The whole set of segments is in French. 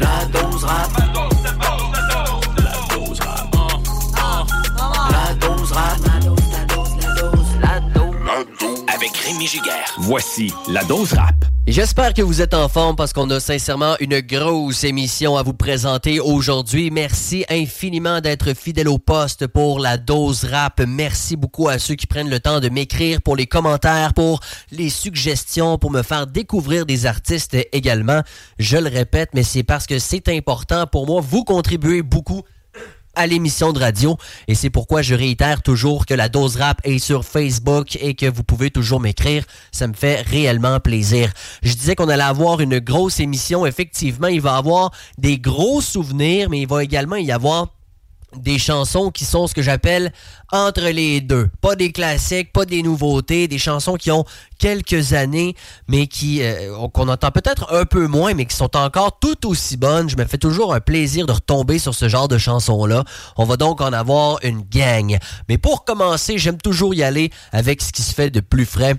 La dose rap. La dose rap. La dose rap. La dose, la dose, la dose, la dose. Avec Rémi Giguère. Voici la dose rap. J'espère que vous êtes en forme parce qu'on a sincèrement une grosse émission à vous présenter aujourd'hui. Merci infiniment d'être fidèle au poste pour la dose rap. Merci beaucoup à ceux qui prennent le temps de m'écrire pour les commentaires, pour les suggestions, pour me faire découvrir des artistes également. Je le répète, mais c'est parce que c'est important pour moi. Vous contribuez beaucoup à l'émission de radio et c'est pourquoi je réitère toujours que la dose rap est sur Facebook et que vous pouvez toujours m'écrire. Ça me fait réellement plaisir. Je disais qu'on allait avoir une grosse émission. Effectivement, il va y avoir des gros souvenirs, mais il va également y avoir des chansons qui sont ce que j'appelle entre les deux. Pas des classiques, pas des nouveautés, des chansons qui ont quelques années, mais qui euh, qu'on entend peut-être un peu moins, mais qui sont encore tout aussi bonnes. Je me fais toujours un plaisir de retomber sur ce genre de chansons-là. On va donc en avoir une gang. Mais pour commencer, j'aime toujours y aller avec ce qui se fait de plus frais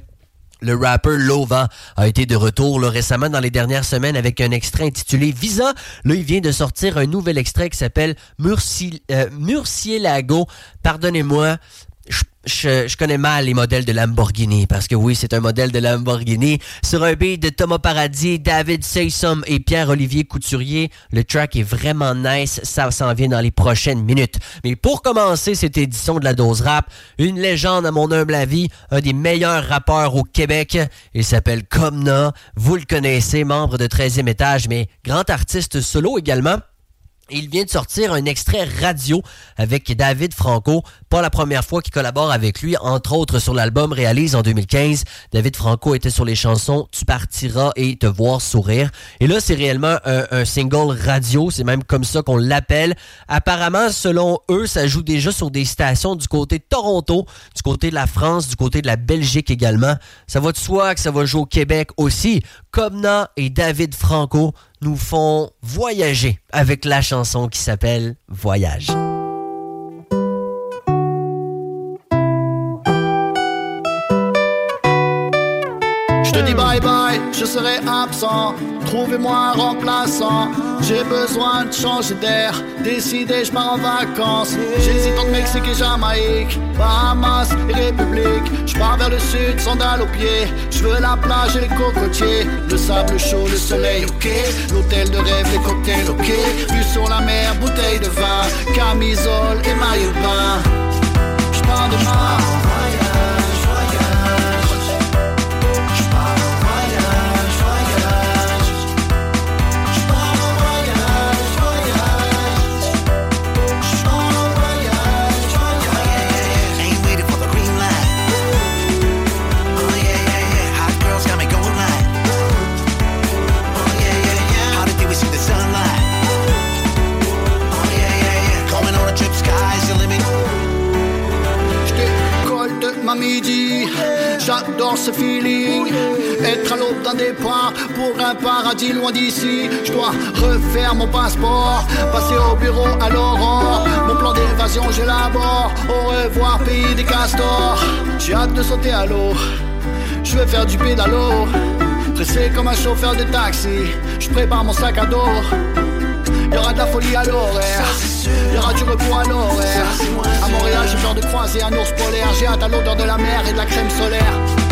le rapper Lova a été de retour là, récemment dans les dernières semaines avec un extrait intitulé Visa. Là, il vient de sortir un nouvel extrait qui s'appelle Murci euh, Murcielago. Pardonnez-moi. Je, je, connais mal les modèles de Lamborghini parce que oui, c'est un modèle de Lamborghini. Sur un beat de Thomas Paradis, David Saysom et Pierre-Olivier Couturier, le track est vraiment nice. Ça s'en vient dans les prochaines minutes. Mais pour commencer cette édition de la dose rap, une légende à mon humble avis, un des meilleurs rappeurs au Québec. Il s'appelle Comna. Vous le connaissez, membre de 13e étage, mais grand artiste solo également. Il vient de sortir un extrait radio avec David Franco. Pas la première fois qu'il collabore avec lui, entre autres sur l'album Réalise en 2015. David Franco était sur les chansons Tu partiras et Te voir sourire. Et là, c'est réellement un, un single radio. C'est même comme ça qu'on l'appelle. Apparemment, selon eux, ça joue déjà sur des stations du côté de Toronto, du côté de la France, du côté de la Belgique également. Ça va de soi que ça va jouer au Québec aussi. Comna et David Franco nous font voyager avec la chanson qui s'appelle Voyage. Te dis bye bye, je serai absent. Trouvez-moi un remplaçant. J'ai besoin de changer d'air. Décidé, je pars en vacances. J'hésite entre Mexique et Jamaïque. Bahamas et République. Je pars vers le sud, sandales aux pieds. Je veux la plage et les cocotiers. Le sable chaud, le soleil, ok. L'hôtel de rêve, les cocktails, ok. Vue sur la mer, bouteille de vin. Camisole et maillot de bain. Je pars demain. Ain't j'adore ce feeling. Être à l'aube d'un départ pour un paradis loin d'ici. Je dois refaire mon passeport, passer au bureau à l'aurore. Mon plan d'évasion, j'élabore. Au revoir, pays des castors. J'ai hâte de sauter à l'eau, je veux faire du pédalo. Pressé comme un chauffeur de taxi, je prépare mon sac à dos. Y'aura de la folie à l'horaire. Y'aura du repos à l'horaire. À Montréal, j'ai peur de croiser un ours polaire. J'ai hâte à l'odeur de la mer et de la crème solaire.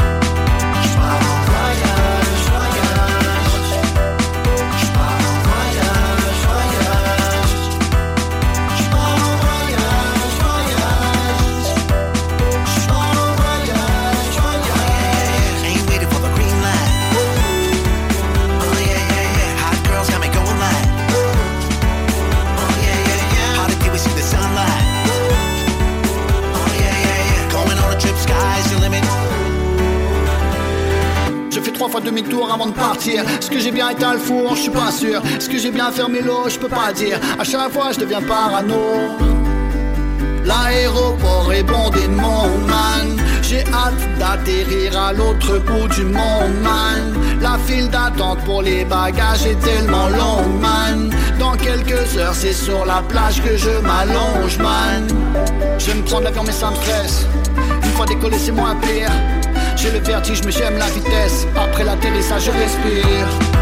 Trois fois demi-tour avant de partir. Est-ce que j'ai bien éteint le four Je suis pas sûr. Est-ce que j'ai bien fermé l'eau Je peux pas dire. À chaque fois, je deviens parano. L'aéroport est bondé de monde, man. J'ai hâte d'atterrir à l'autre bout du monde, man. La file d'attente pour les bagages est tellement longue, man. Dans quelques heures, c'est sur la plage que je m'allonge, man. Je me prendre l'avion, mais ça me stresse. Une fois décollé, c'est moins pire. J'ai le vertige, mais j'aime la vitesse. Après l'atterrissage, je respire.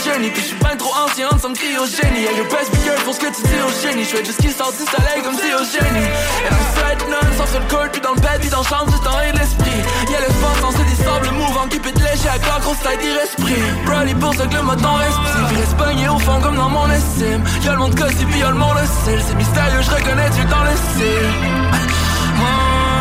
Puis j'suis ben trop ancien, ça me crie au génie. Yeah, your best be careful, ce que tu dis au génie. J'fais juste qu'ils sortent du soleil comme si au génie. Et la fête non, sans sur le puis dans le bed, puis dans la chambre, du temps et de l'esprit. Y'a l'espace, dans c'est des sables mouvants qui pètent léger avec la grosse taille d'iresprit. Brody pour ça que le mode en respire. Puis reste pogné au fond comme dans mon estime. Y'a le monde cosy, puis y'a le monde hostile. C'est mystérieux, je reconnais Dieu dans le.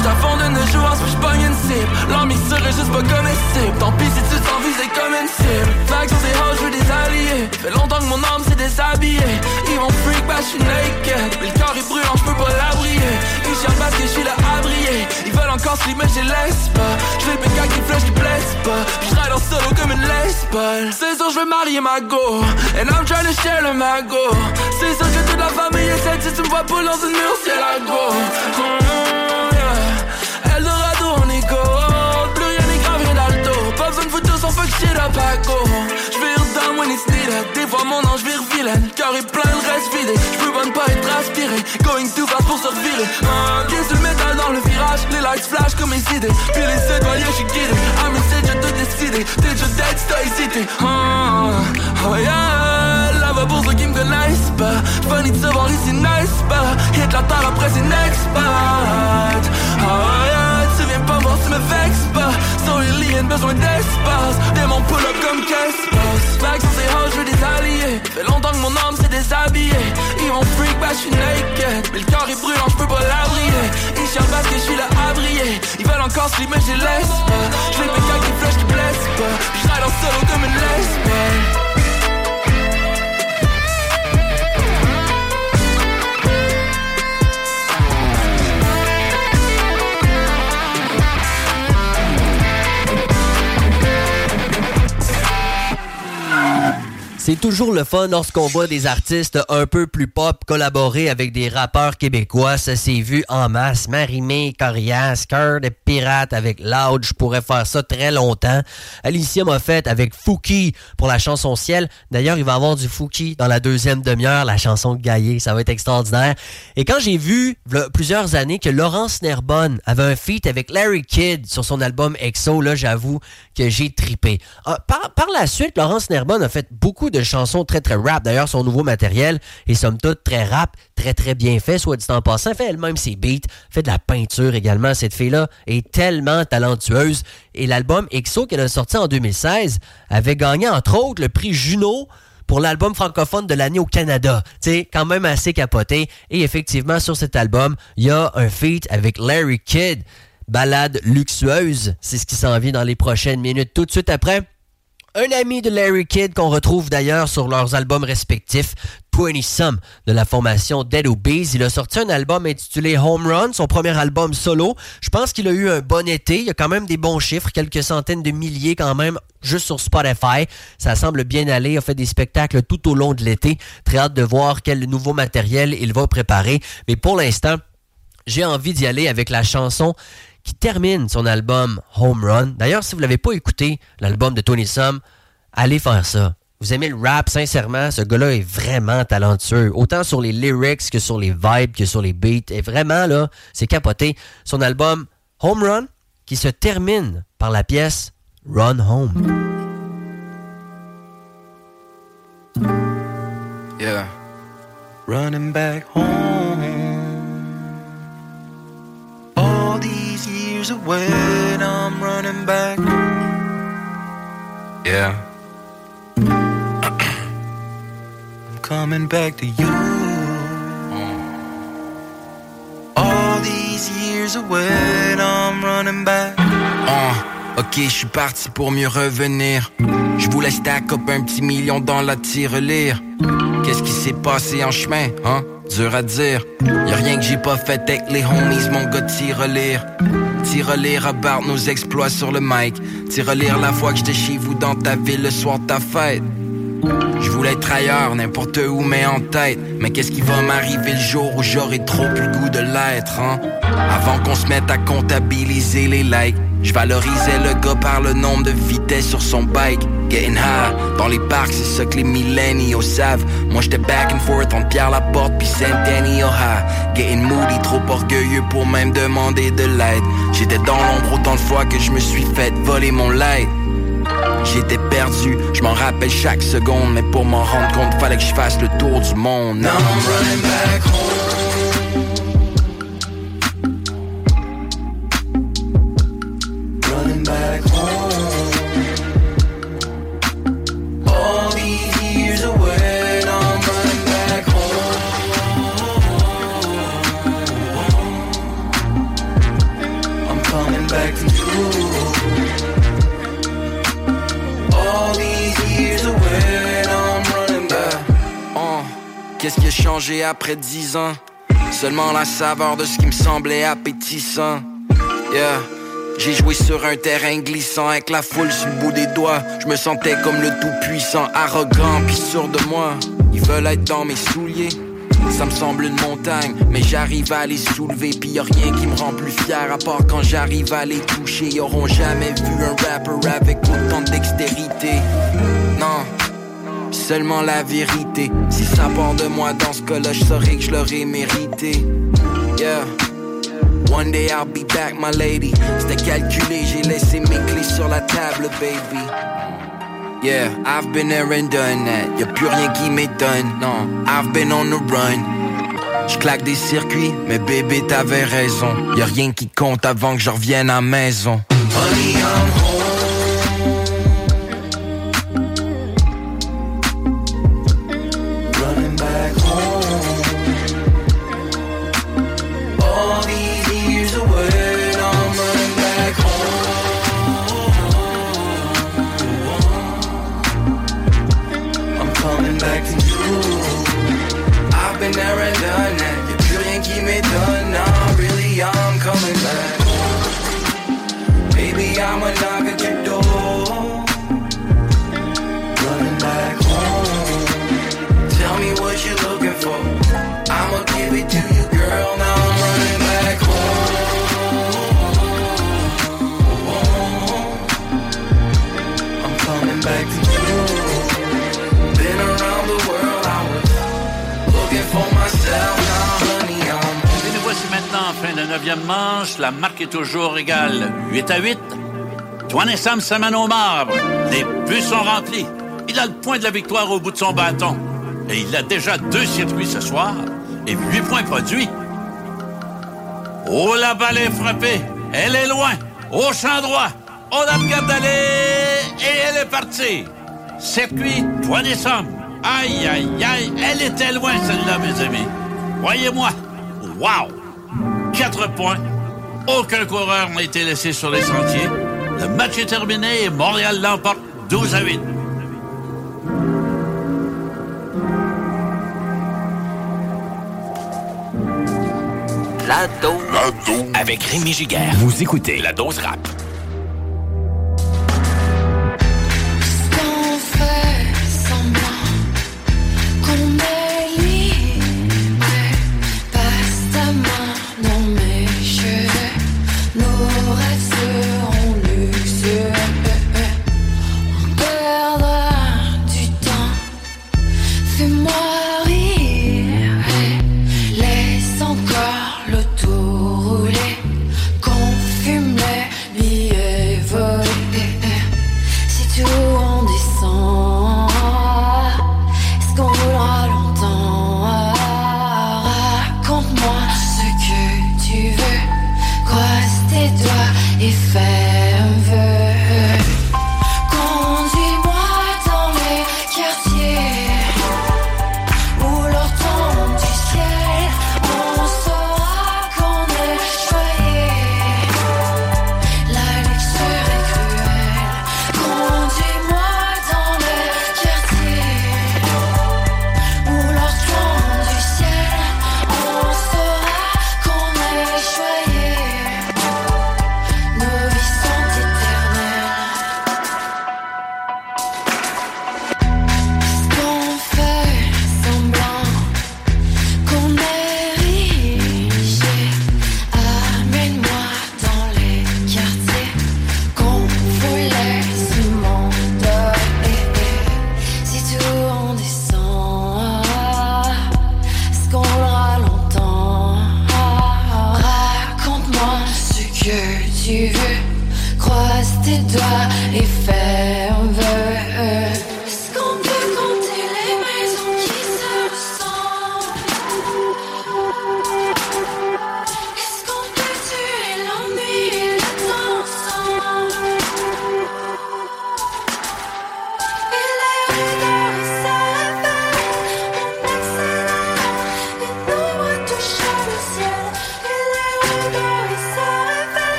J't'affonde une jouance, puis j'pogne une cible. L'ami serait juste pas comestible. Tant pis si tu t'en visais comme une cible. Vague sur ces halls, j'veux des alliés. Fait longtemps que mon âme s'est déshabillée. Ils vont freak, bah j'suis naked. Mais le corps est brûlant, j'peux pas l'abrier. Ils chialent parce que j'suis là à briller Ils veulent encore slip, mais je les laisse pas J'les pique avec des flèches qui blessent pas. J'ride en solo comme une laisse C'est sûr j'veux marier ma go. And I'm trying to share le magot C'est sûr que toute la famille est celle Si tu me vois pas dans une mur, c'est la go shit up à go J'vire down when it's needed Des fois mon ange vire vilaine. Cœur est plein, le reste vidé. J'peux ne pas être aspiré. Going too fast pour se revirer. Ah, Bien sur le dans virage. Les lights flash comme mes idées. Puis les j'suis guidé. Décidé. T'es dead, Ah, Oh yeah. Qui me pas. Funny de se voir ici, nice pas? Hit la après c'est next spot tu me vexes pas. So alien, besoin d'espace. Démon pull up comme qu'espace Vague sur ces halls, je veux des alliés. Fait longtemps que mon âme s'est déshabillée. Ils vont freak, bah j'suis naked. Mais le corps est brûlant, j'peux pas l'abrier. Ils chialent parce que j'suis là à briller. Ils veulent encore slip, mais je les laisse pas. Pique avec des flèches qui blessent pas. Puis j'ride en solo comme une lesbienne C'est toujours le fun lorsqu'on voit des artistes un peu plus pop collaborer avec des rappeurs québécois. Ça s'est vu en masse. Marimé, Corias, Cœur de Pirate avec Loud. Je pourrais faire ça très longtemps. Alicia m'a fait avec Fouki pour la chanson Ciel. D'ailleurs, il va y avoir du Fouki dans la deuxième demi-heure, la chanson Gaillé. Ça va être extraordinaire. Et quand j'ai vu, plusieurs années, que Laurence Nerbonne avait un feat avec Larry Kidd sur son album EXO, là, j'avoue que j'ai tripé. Ah, par, par la suite, Laurence Nerbonne a fait beaucoup de chansons très très rap. D'ailleurs, son nouveau matériel est somme toute très rap, très très bien fait, soit dit en passant. Fait elle-même ses beats, fait de la peinture également. Cette fille-là est tellement talentueuse. Et l'album EXO qu'elle a sorti en 2016 avait gagné entre autres le prix Juno pour l'album francophone de l'année au Canada. Tu quand même assez capoté. Et effectivement, sur cet album, il y a un feat avec Larry Kidd. Balade luxueuse, c'est ce qui s'en vient dans les prochaines minutes. Tout de suite après, un ami de Larry Kidd qu'on retrouve d'ailleurs sur leurs albums respectifs, 20 Some de la formation Dead Obeez. Il a sorti un album intitulé Home Run, son premier album solo. Je pense qu'il a eu un bon été. Il y a quand même des bons chiffres, quelques centaines de milliers quand même, juste sur Spotify. Ça semble bien aller. Il a fait des spectacles tout au long de l'été. Très hâte de voir quel nouveau matériel il va préparer. Mais pour l'instant, j'ai envie d'y aller avec la chanson qui termine son album Home Run. D'ailleurs, si vous ne l'avez pas écouté, l'album de Tony Sum, allez faire ça. Vous aimez le rap, sincèrement, ce gars-là est vraiment talentueux. Autant sur les lyrics que sur les vibes, que sur les beats. Et vraiment, là, c'est capoté. Son album Home Run, qui se termine par la pièce Run Home. Years away and I'm running back. Yeah. I'm coming back to you. All these years away and I'm running back. Uh, ok, je suis parti pour mieux revenir. Je voulais stack up un petit million dans la tirelire. Qu'est-ce qui s'est passé en chemin, hein? Dur à dire. Y'a rien que j'ai pas fait avec les homies, mon gars tirelire. Tirelire about nos exploits sur le mic. Tirelire la fois que j'étais chez vous dans ta ville le soir de ta fête. Je voulais être ailleurs, n'importe où, mais en tête. Mais qu'est-ce qui va m'arriver le jour où j'aurai trop plus le goût de l'être, hein? Avant qu'on se mette à comptabiliser les likes. Je le gars par le nombre de vitesses sur son bike. Getting high, dans les parcs, c'est ça que les millennials savent. Moi j'étais back and forth entre Pierre Laporte puis Saint-Denis High. Getting moody, trop orgueilleux pour même demander de l'aide. J'étais dans l'ombre autant de fois que je me suis fait voler mon light. J'étais perdu, je m'en rappelle chaque seconde, mais pour m'en rendre compte, fallait que je fasse le tour du monde. Après dix ans Seulement la saveur de ce qui me semblait appétissant. Yeah. J'ai joué sur un terrain glissant avec la foule sur le bout des doigts. Je me sentais comme le tout-puissant, arrogant puis sûr de moi. Ils veulent être dans mes souliers. Ça me semble une montagne, mais j'arrive à les soulever Puis y'a rien qui me rend plus fier à part quand j'arrive à les toucher Ils auront jamais vu un rapper avec autant de dextérité Non, seulement la vérité. Si ça part de moi dans ce cas-là, je saurais que je l'aurais mérité. Yeah. One day I'll be back, my lady. C'était calculé, j'ai laissé mes clés sur la table, baby. Yeah, I've been there and done that. Y'a plus rien qui m'étonne, non. I've been on the run. J'claque des circuits, mais bébé, t'avais raison. Y'a rien qui compte avant que je revienne à maison. I'm home. La neuvième manche, la marque est toujours égale. 8 à 8. Toine Sam s'amène au marbre. Les buts sont remplis. Il a le point de la victoire au bout de son bâton. Et il a déjà deux circuits ce soir et huit points produits. Oh, la balle est frappée. Elle est loin. Au champ droit. On la regarde d'aller et elle est partie. Circuit, point des sommes. Aïe, aïe, aïe. Elle était loin, celle-là, mes amis. Voyez-moi. Wow! Quatre points. Aucun coureur n'a été laissé sur les sentiers. Le match est terminé et Montréal l'emporte 12 à 8. La dose. Avec Rémi Giguère. Vous écoutez La dose rap.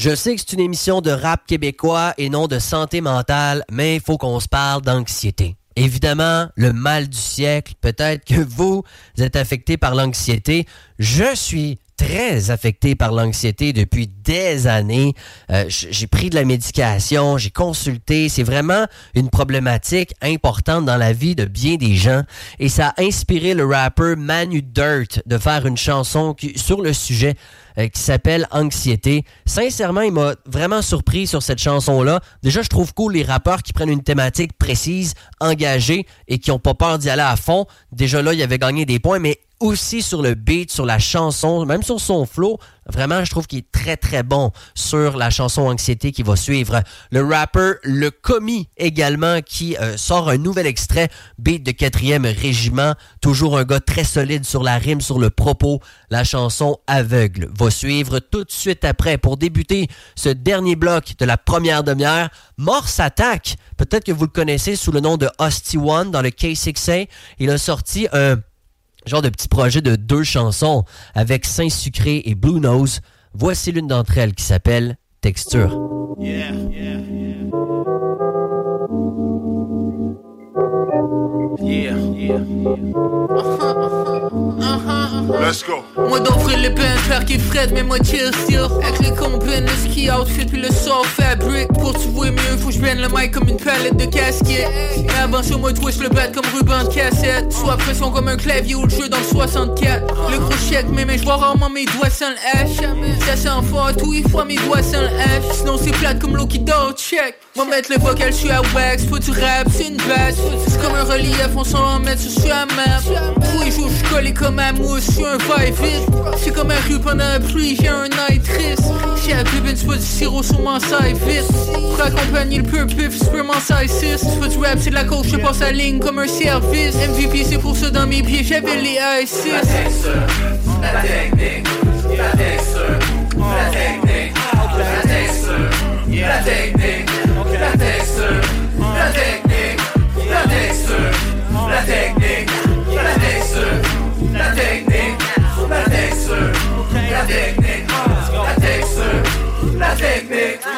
Je sais que c'est une émission de rap québécois et non de santé mentale, mais il faut qu'on se parle d'anxiété. Évidemment, le mal du siècle, peut-être que vous êtes affecté par l'anxiété. Je suis très affecté par l'anxiété depuis des années. Euh, j'ai pris de la médication, j'ai consulté. C'est vraiment une problématique importante dans la vie de bien des gens. Et ça a inspiré le rappeur Manu Dirt de faire une chanson sur le sujet euh, qui s'appelle Anxiété. Sincèrement, il m'a vraiment surpris sur cette chanson-là. Déjà, je trouve cool les rappeurs qui prennent une thématique précise, engagée et qui n'ont pas peur d'y aller à fond. Déjà là, il avait gagné des points, mais aussi sur le beat, sur la chanson, même sur son flow. Vraiment, je trouve qu'il est très très bon sur la chanson Anxiété qui va suivre. Le rapper Le Commis également qui euh, sort un nouvel extrait, beat de quatrième régiment. Toujours un gars très solide sur la rime, sur le propos. La chanson Aveugle va suivre tout de suite après pour débuter ce dernier bloc de la première demi-heure. Morse Attack, peut-être que vous le connaissez sous le nom de Hosty One dans le K6A. Il a sorti un genre de petit projet de deux chansons avec Saint-Sucré et Blue Nose. Voici l'une d'entre elles qui s'appelle Texture. Yeah, Let's go. Moi d'offrir le pain, faire qui Fred, mais moi tire sur. Avec les compines, le ski outfit puis le soft fabric Pour tu vois mieux, faut que je le mic comme une palette de casquettes. Mais avant sur moi twist le bat comme ruban de cassette. Soit pression comme un clavier ou le jeu dans le 64 Le gros chèque, mais mais je vois rarement mes doigts sans le H. Ça sent fort, tout il faut mes doigts sans le H. Sinon c'est plate comme l'eau qui dort, check. Moi mettre le vocal, je suis à wax, faut du rap, c'est une base relief, on s'en va mettre sur la map Tous jours je suis collé comme un mousse, je suis un vibe vite C'est comme un rue pendant la pluie, j'ai un night triste J'ai un bébé, tu veux du sirop sur mon side vite. Pour accompagner le peu pif, c'est mon size 6 Tu veux du rap, c'est de la coke, je passe la ligne comme un service. MVP, c'est pour ça dans mes pieds, j'avais les I6 La la la la la la la la technique, la texture, la technique, la texture, la technique,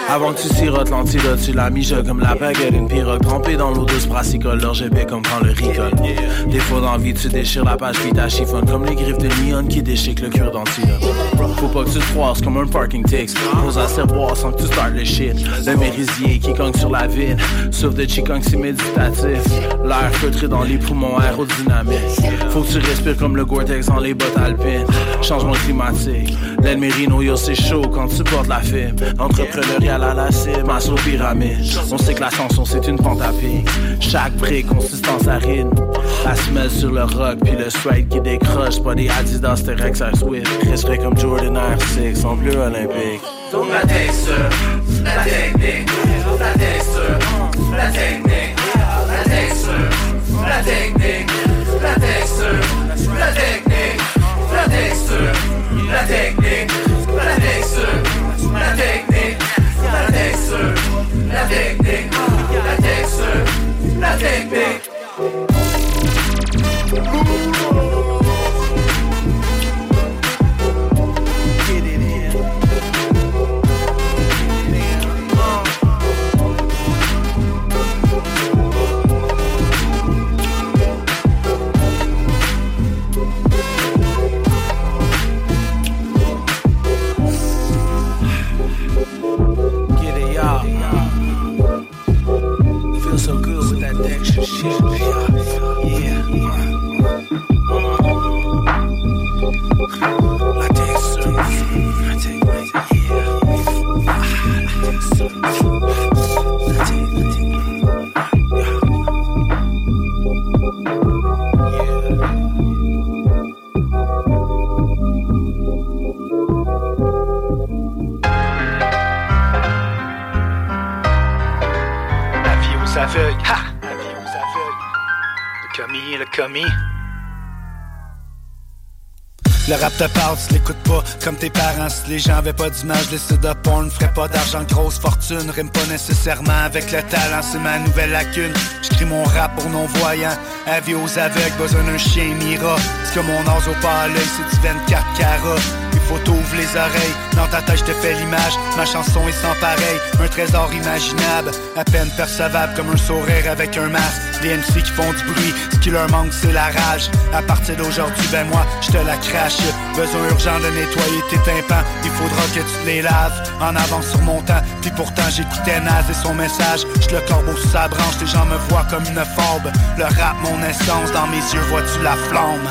Avant que tu sirotes l'antidote, tu l'as mis comme la baguette Une pirogue trempée dans l'eau douce brassicole Leur GP comme quand le ricole fois d'envie, tu déchires la page puis ta chiffonne Comme les griffes de Leon qui déchiquent le cure d'antidote. Faut pas que tu te froisses comme un parking tix Pose à sans que tu startes le shit. Le mérisier qui cogne sur la vide Sauf de chikang c'est méditatif. L'air feutré dans les poumons aérodynamique Faut que tu respires comme le Gore-Tex dans les bottes alpines. Changement climatique. L'aile mérino, yo c'est chaud quand tu portes la fibre Entrepreneurial à la masse aux pyramides On sait que l'ascension c'est une pente à pic Chaque brique, consistance aride La semelle sur le rock, puis le strike qui décroche. Pas des Adidas, t'es Rex Air Swift. Respect comme Jordan Air 6 en bleu olympique. Donc la texture, la technique, la texture, la technique, la texture, la technique, la texture, la technique, la texture, la technique, la texture, la technique, la technique, la texture, la technique. Si les gens avaient pas d'image, les sites de porn ferait pas d'argent, grosse fortune. Rime pas nécessairement avec le talent, c'est ma nouvelle lacune. J'écris mon rap pour non-voyants. Avis aux aveugles, besoin d'un chien Mira. Ce que mon âge au pas à l'œil, c'est du 24 carats. Il faut t'ouvrir les oreilles. Dans ta tête, je te fais l'image. Ma chanson est sans pareil. Un trésor imaginable. À peine percevable comme un sourire avec un masque. Les MC qui font du bruit. Ce qui leur manque, c'est la rage. À partir d'aujourd'hui, ben moi, je te la crache. Besoin urgent de nettoyer tes tympans. Il faudra que tu te les laves. En avance sur mon temps. Puis pourtant, j'écoutais Naz et son message. Je le corbeau sous sa branche. Les gens me voient comme une forbe. Le rap, mon essence. Dans mes yeux, vois-tu la flamme?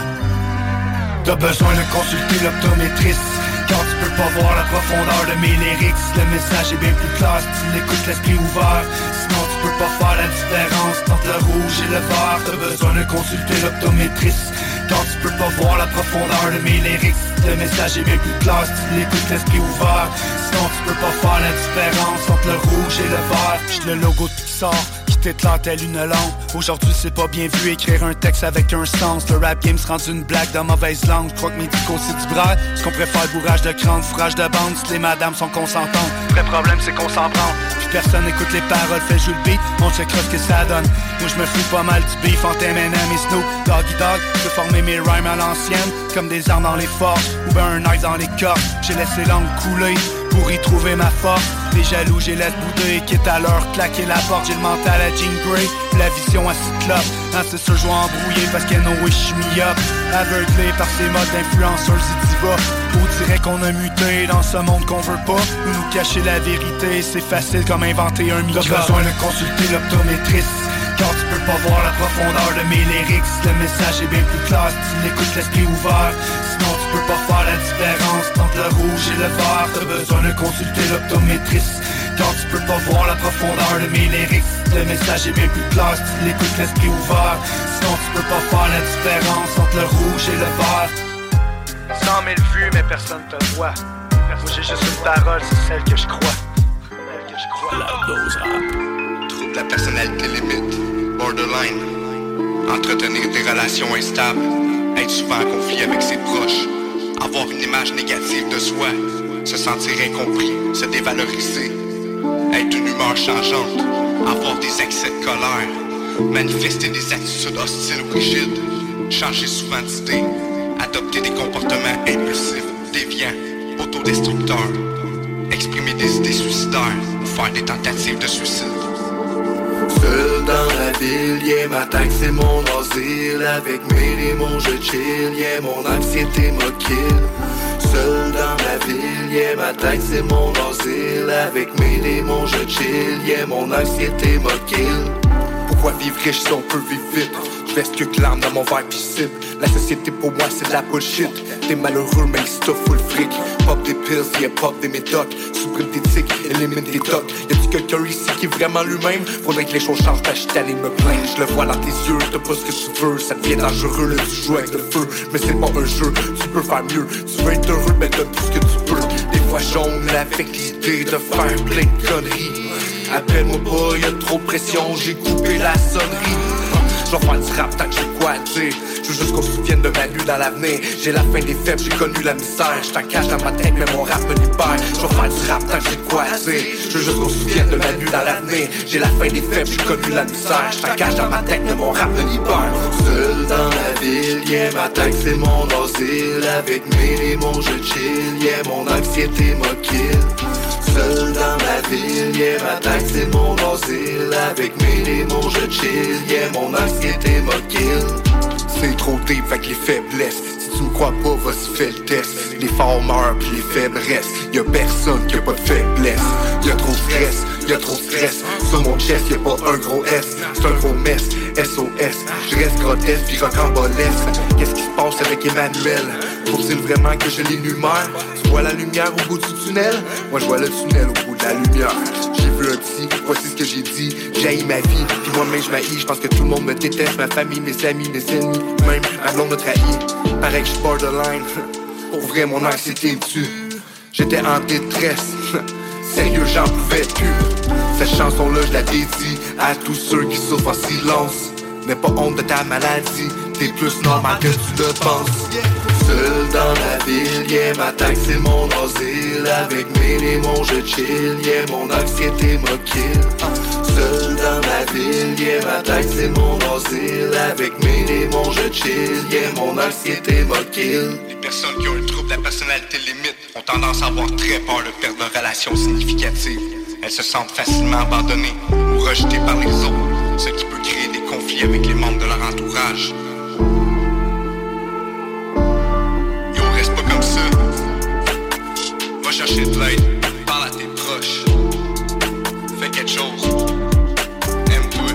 T'as besoin de consulter l'optométriste Quand tu peux pas voir la profondeur de mes lyrics Le message est bien plus clair si tu l'écoutes l'esprit ouvert Sinon tu peux pas faire la différence entre le rouge et le vert T'as besoin de consulter l'optométriste Quand tu peux pas voir la profondeur de mes lyrics. Le message est bien plus classe, tu l'écoutes l'esprit ouvert. Sinon tu peux pas faire la différence entre le rouge et le vert. J'suis le logo de Pixar qui t'éclate telle une lampe Aujourd'hui c'est pas bien vu écrire un texte avec un sens. Le rap game se rend une blague de mauvaise langue. Je crois que mes discours c'est du bras Ce qu'on préfère bourrage de crâne, fourrage de bande. Si les madames sont consentantes Le vrai problème c'est qu'on s'en prend personne écoute les paroles, fait jouer le beat On checkera ce que ça donne. Moi je me fous pas mal du beef entre M&M et Snoop Doggy Dog, je former mes rhymes à l'ancienne Comme des armes dans les forces Ou ben un knife dans les corps. J'ai laissé l'angle couler pour y trouver ma force Les jaloux j'ai laisse bouder Quitte à leur claquer la porte. J'ai le mental à Jean Grey La vision à Cyclope. Hein, c'est sûr je vais embrouiller parce qu'elle je suis mis up Aveuglé par ces modes d'influenceurs et divas. On dirait qu'on a muté dans ce monde qu'on veut pas? Nous nous cacher la vérité C'est facile comme inventer un micro T'as besoin de consulter l'optométriste quand tu peux pas voir la profondeur de mes lyrics Le message est bien plus classe, tu l'écoutes l'esprit ouvert Sinon tu peux pas faire la différence entre le rouge et le vert T'as besoin de consulter l'optométriste Quand tu peux pas voir la profondeur de mes lyrics Le message est bien plus classe, tu l'écoutes l'esprit ouvert Sinon tu peux pas faire la différence entre le rouge et le vert 100 000 vues, mais personne te voit. Moi, j'ai juste une parole, c'est celle que je crois. Celle que je crois. La dose rap. Trouble la personnalité limite. Borderline. Entretenir des relations instables. Être souvent en conflit avec ses proches. Avoir une image négative de soi. Se sentir incompris. Se dévaloriser. Être une humeur changeante. Avoir des excès de colère. Manifester des attitudes hostiles ou rigides. Changer souvent d'idée. Adopter des comportements impulsifs, déviants, autodestructeurs. Exprimer des idées suicidaires ou faire des tentatives de suicide. Seul dans la ville, yeah, ma tête c'est mon asile. Avec mes démons je chill, yeah, mon anxiété me kill Seul dans la ville, yeah, ma tête c'est mon asile. Avec mes démons je chill, yeah, mon anxiété me kill Pourquoi vivre riche si on peut vivre vite? Veste que dans mon verre pis La société pour moi c'est de la bullshit. T'es malheureux mais stuff full fric. Pop des pills, yeah, pop des médocs. Supprime tes tics, élimine tes tocs. Y'a-tu quelqu'un ici qui est vraiment lui-même? Faudrait que les choses changent, t'as allé me plaindre Je le vois dans tes yeux, t'as pas ce que tu veux. Ça devient dangereux, là tu joues avec le feu. Mais c'est pas un jeu, tu peux faire mieux. Tu veux être heureux, mais donne tout ce que tu peux. Des fois jaune avec l'idée de faire plein de conneries. Appelle-moi pas, y'a trop de pression, j'ai coupé la sonnerie je vais faire du rap tant que j'ai quoi dire. Je veux juste qu'on se souvienne de ma lutte dans l'avenir. J'ai la fin des faibles, j'ai connu la misère. Je cache dans ma tête mais mon rap me libère. Je vais faire du rap tant que j'ai quoi dire. Je veux juste qu'on se souvienne de ma lutte dans l'avenir. J'ai la fin des faibles, j'ai connu la misère. Je cache dans ma tête mais mon rap me libère. Seul dans la ville, yeah, ma tête c'est mon asile. Avec mes démons je chill, yeah, mon anxiété me kill Seul dans la ville, yeah, ma tête c'est mon asile. Avec mes démons je chill, yeah, mon anxiété me kill C'est trop deep avec les faiblesses. Si tu me crois pas, vas-y fais le test. Les forts meurent puis les faibles restent Y'a personne qui a pas de faiblesse. Y'a trop de stress, y'a trop de stress. Sur mon chest y'a pas un gros S. C'est un gros mess, SOS Je reste grotesque puis rocambolesque Qu'est-ce qui se passe avec Emmanuel? Faut-il vraiment que je l'énumère Tu vois la lumière au bout du tunnel? Moi je vois le tunnel au bout de la lumière. J'ai vu un petit, voici ce que j'ai dit. J'ai ma vie, puis moi-même je m'haïs. Je pense que tout le monde me déteste Ma famille, mes amis, mes ennemis. Même ma blonde me trahit. Pareil que je borderline. Pour vrai mon anxiété me tue. J'étais en détresse. Sérieux j'en pouvais plus. Cette chanson-là je la dédie À tous ceux qui souffrent en silence. N'aie pas honte de ta maladie. T'es plus normal que tu le penses Seul dans la ville, yeah, ma tête c'est mon asile. Avec mes démons je chill, yeah, mon anxiété me kill Seul dans la ville, yeah, ma tête c'est mon asile. Avec mes démons je chill, yeah, mon anxiété me kill Les personnes qui ont un trouble de la personnalité limite ont tendance à avoir très peur de perdre leurs relations significatives. Elles se sentent facilement abandonnées ou rejetées par les autres, ce qui peut créer des conflits avec les membres de leur entourage. Chercher de l'aide, parle à tes proches. Fais quelque chose. Aime-toi.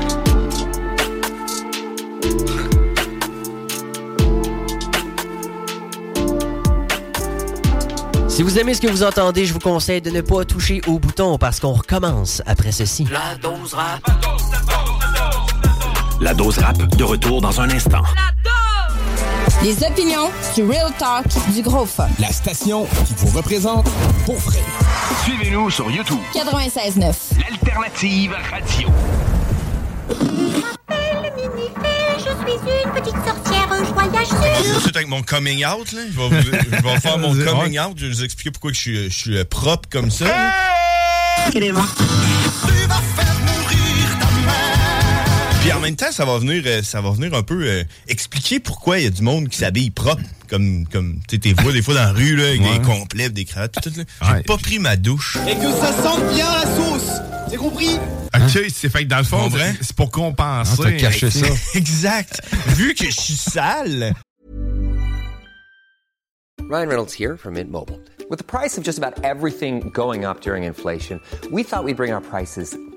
Si vous aimez ce que vous entendez, je vous conseille de ne pas toucher au bouton parce qu'on recommence après ceci. La dose rap. La dose rap de retour dans un instant. Les opinions du Real Talk du Gros Fun. La station qui vous représente pour vrai. Suivez-nous sur YouTube. 96.9. L'alternative radio. Je suis une petite sorcière joyeuse. C'est avec mon coming out, là. Je vais, je faire mon coming out. Je vais vous expliquer pourquoi je suis, je suis propre comme ça. Même temps, ça va venir, euh, ça va venir un peu euh, expliquer pourquoi il y a du monde qui s'habille propre, comme, comme tu sais, t'es vois des fois dans la rue, là, avec Ouais. des complets, des cravates, tout, tout. J'ai pas pris ma douche. Et que ça sente bien la sauce. C'est compris? Ok, c'est fait que dans le fond, c'est pour compenser. Ah, t'as caché ça. exact. Vu que je suis sale. Ryan Reynolds here from Mint Mobile. With the price of just about everything going up during inflation, we thought we'd bring our prices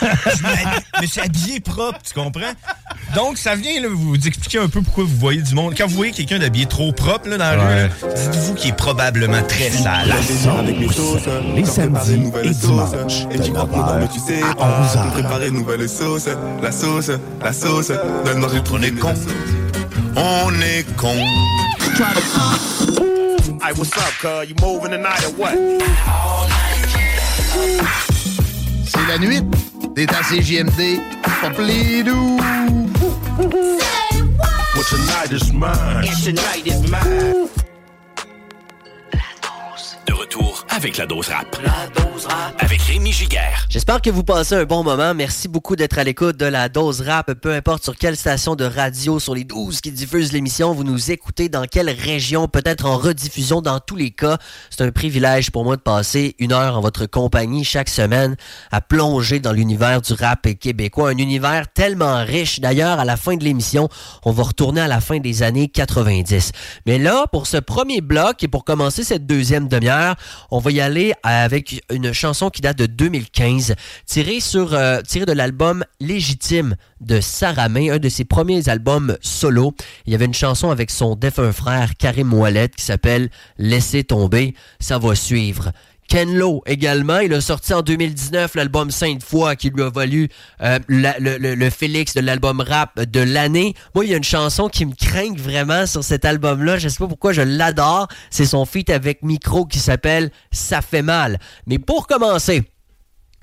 Je me suis habillé propre, tu comprends? Donc, ça vient là, vous expliquer un peu pourquoi vous voyez du monde. Quand vous voyez quelqu'un d'habillé trop propre là, dans la rue, dites-vous qu'il est probablement très sale. les samedis et dimanches. Et tu crois dort, mais tu sais pas. Pour préparer une nouvelle sauce. La sauce, la sauce. Donne manger trop les cons. On est con. Hey, what's up, cuz? You moving tonight or what? C'est la nuit. T'es à CGMD. Pas doux. Well, tonight is mine. And tonight is mine. Retour avec la dose rap. La dose rap. Avec Rémi Giguère. J'espère que vous passez un bon moment. Merci beaucoup d'être à l'écoute de la dose rap. Peu importe sur quelle station de radio sur les 12 qui diffusent l'émission, vous nous écoutez dans quelle région, peut-être en rediffusion dans tous les cas. C'est un privilège pour moi de passer une heure en votre compagnie chaque semaine à plonger dans l'univers du rap québécois. Un univers tellement riche. D'ailleurs, à la fin de l'émission, on va retourner à la fin des années 90. Mais là, pour ce premier bloc et pour commencer cette deuxième demi-heure, on va y aller avec une chanson qui date de 2015, tirée, sur, euh, tirée de l'album Légitime de Sarah May, un de ses premiers albums solo. Il y avait une chanson avec son défunt frère Karim Ouellet qui s'appelle Laissez tomber, ça va suivre. Ken Lo également, il a sorti en 2019 l'album Sainte Foi qui lui a valu euh, le, Félix de l'album rap de l'année. Moi, il y a une chanson qui me craint vraiment sur cet album-là. Je sais pas pourquoi je l'adore. C'est son feat avec Micro qui s'appelle Ça fait mal. Mais pour commencer,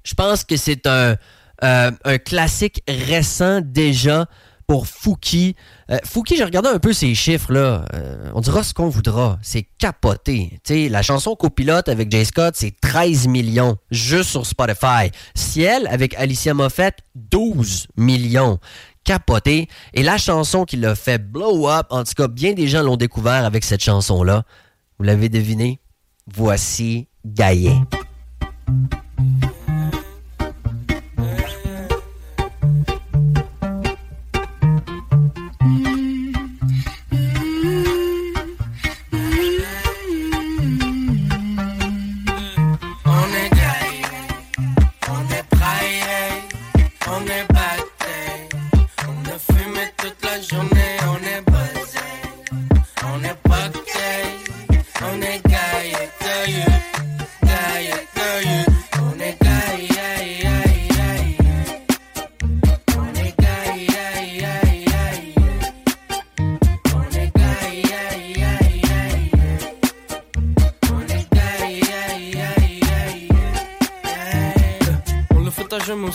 je pense que c'est un, euh, un classique récent déjà pour Fouki. Euh, Fouki, j'ai regardé un peu ses chiffres, là. Euh, on dira ce qu'on voudra. C'est capoté. La chanson copilote avec Jay Scott, c'est 13 millions juste sur Spotify. Ciel avec Alicia Moffett, 12 millions. Capoté. Et la chanson qui l'a fait blow up, en tout cas, bien des gens l'ont découvert avec cette chanson-là. Vous l'avez deviné? Voici Gaillet.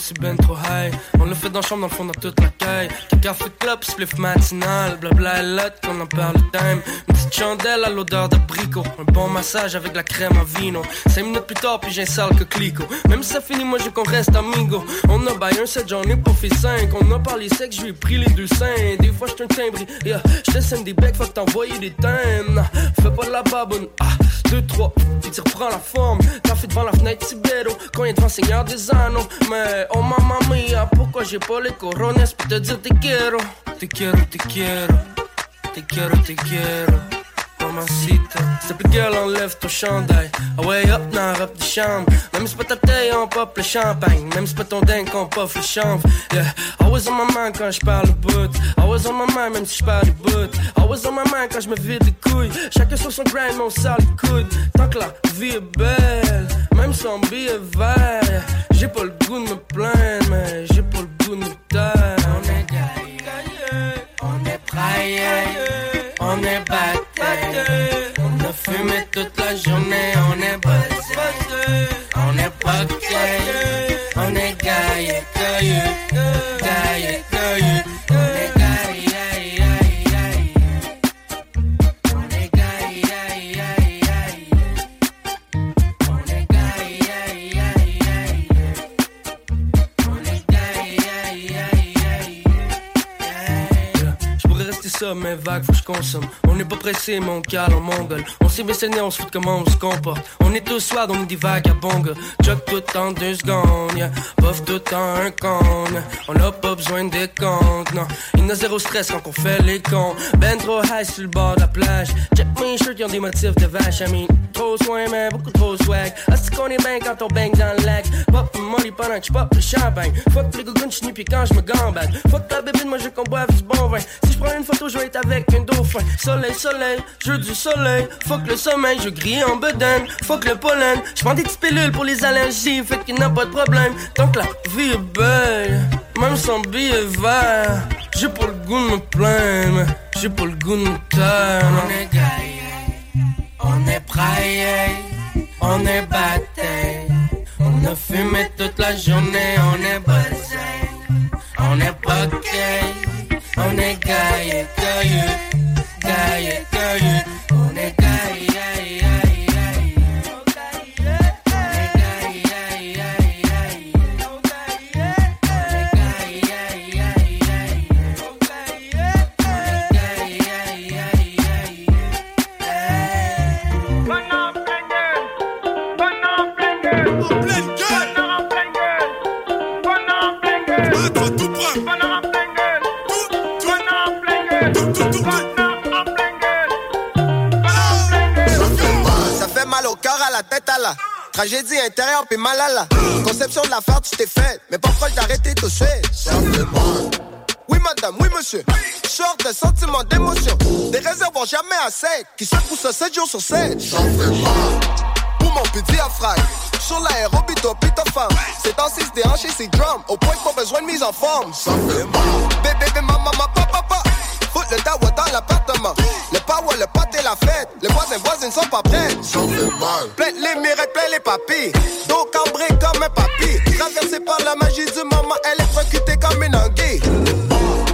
On le fait à jamais aussi ben trop high On le fait dans la chambre, dans le fond, dans toute la caille. Café club, spliff matinal, blabla et lot, qu'on en parle le time. Une petite chandelle à l'odeur d'abricot. Un bon massage avec la crème à vino. Cinq minutes plus tard, puis j'ai un sale que clico. Même si ça finit, moi je qu'on reste amigo. On a baillé un 7, j'en ai pas fait 5. On a parlé sexe, je lui ai pris les deux seins. Des fois, j'te un timbre, yeah. J'te des becs, faut t'envoyer des thèmes. Fais pas la baboune, ah, deux, trois, puis tu reprends la forme. T'as fait devant la fenêtre Tibero, quand il est devant Seigneur des Anneaux. Mais, oh mamma mia, pourquoi pas les corones pour te te quiero? Te quiero, te quiero, te quiero, te quiero. Mamacita, s'il te plaît, girl, enlève ton chandail. Ah ouais, hop, dans la robe de chambre. Même si pas ta taille, on pop le champagne. Même si pas ton dingue, on pop le chanvre. Yeah, I was on my mind quand je parle le bout. I was on my mind, même si je parle du bout. I was on my mind quand je me vide les couilles. Chacun sur son grind, mais on sort les coudes. Tant que la vie est belle, même sans billet vert. J'ai pas le goût de me plaindre, mais j'ai pas le goût de me taire. On est gaillé, on est praillé, on est batté. On a fumé toute la journée, on est buzzé. Mais vague, faut que je consomme. On n'est pas pressé, mon calme en mongol. On s'est baissé on se fout comment on se comporte. On est tous soirs, on dit vagabond. Jog tout en deux secondes. Puff tout en un con. On n'a pas besoin de comptes, non. Il y a zéro stress quand on fait les cons. Ben trop high sur le bord de la plage. Check mes shirts, qui ont des motifs de vache. I mean, trop soin, mais beaucoup trop swag. Est-ce qu'on est bien quand on bang dans le lac? Pop money pendant que je pop le champagne. Fuck les gougounes, je puis quand je me gambade. Fuck la bébé, moi je qu'on boive du bon vin. Si je prends une photo, je être avec un dauphin. Soleil, soleil, jeu du soleil. Fuck le sommeil, je grille en bedaine. Fuck le pollen, je prends des petites pilules pour les allergies. Fait qu'il n'y a pas de problème. Tant que la vie est belle, même sans billet vert. J'ai pas le goût de me plaindre, j'ai pas le goût de me taire. On est gaillé, on est praillé, on est batté. On a fumé toute la journée, on est buzzé. On est お願いお願い la tête, à la tragédie intérieure, puis mal à la conception de l'affaire, tu t'es fait, mais pas proche d'arrêter tout mal. Oui, madame, oui, monsieur. Sort de sentiments d'émotion. Des réservoirs jamais assez, qui secouent ça 7 jours sur 7. Ça fait mal. Pour mon petit diaphragme. Sur l'aérobie, pita femme. C'est en 6 déhanché, c'est drum. Au point qu'on besoin de mise en forme. Mal. Bébé, bébé, maman, papa, papa. Fout le dawa dans l'appartement. Le power, le. Les voisins, voisines sont pas fait mal. Plein les mirettes, plein les papilles. Dos cambré comme un papy. Traversé par la magie du moment, électrocutée comme une anguille.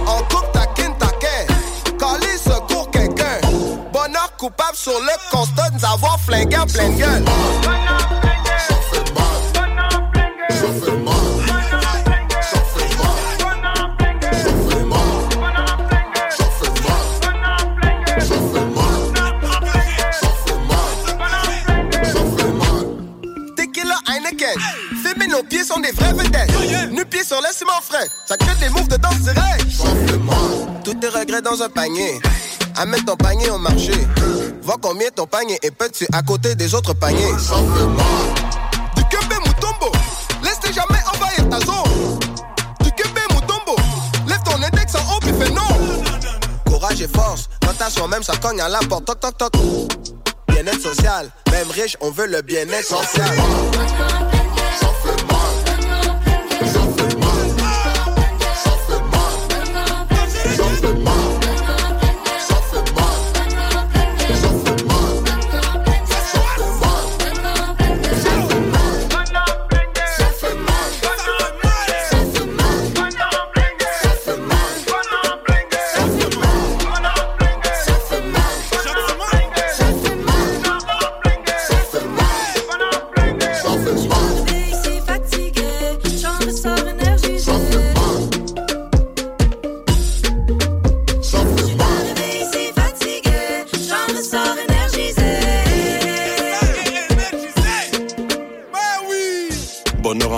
En coupe, taquine, taquin. Calé, secours quelqu'un. Bonheur coupable sur le constat de nous avoir flingué en pleine gueule. Des vrais vedettes. Nu pieds sur le ciment frais. Ça crée des moves de danse direct. Ça fait mal. Tous tes regrets dans un panier. Amène ton panier au marché. Vois combien ton panier est petit à côté des autres paniers. Du Kembe Mutombo. Laisse jamais envahir ta zone. Du Kembe Mutombo. Lève ton index en haut puis fais non. Courage et force. Quand t'as soi-même, ça cogne à la porte. Toc, toc, toc. Bien-être social. Même riche, on veut le bien-être social.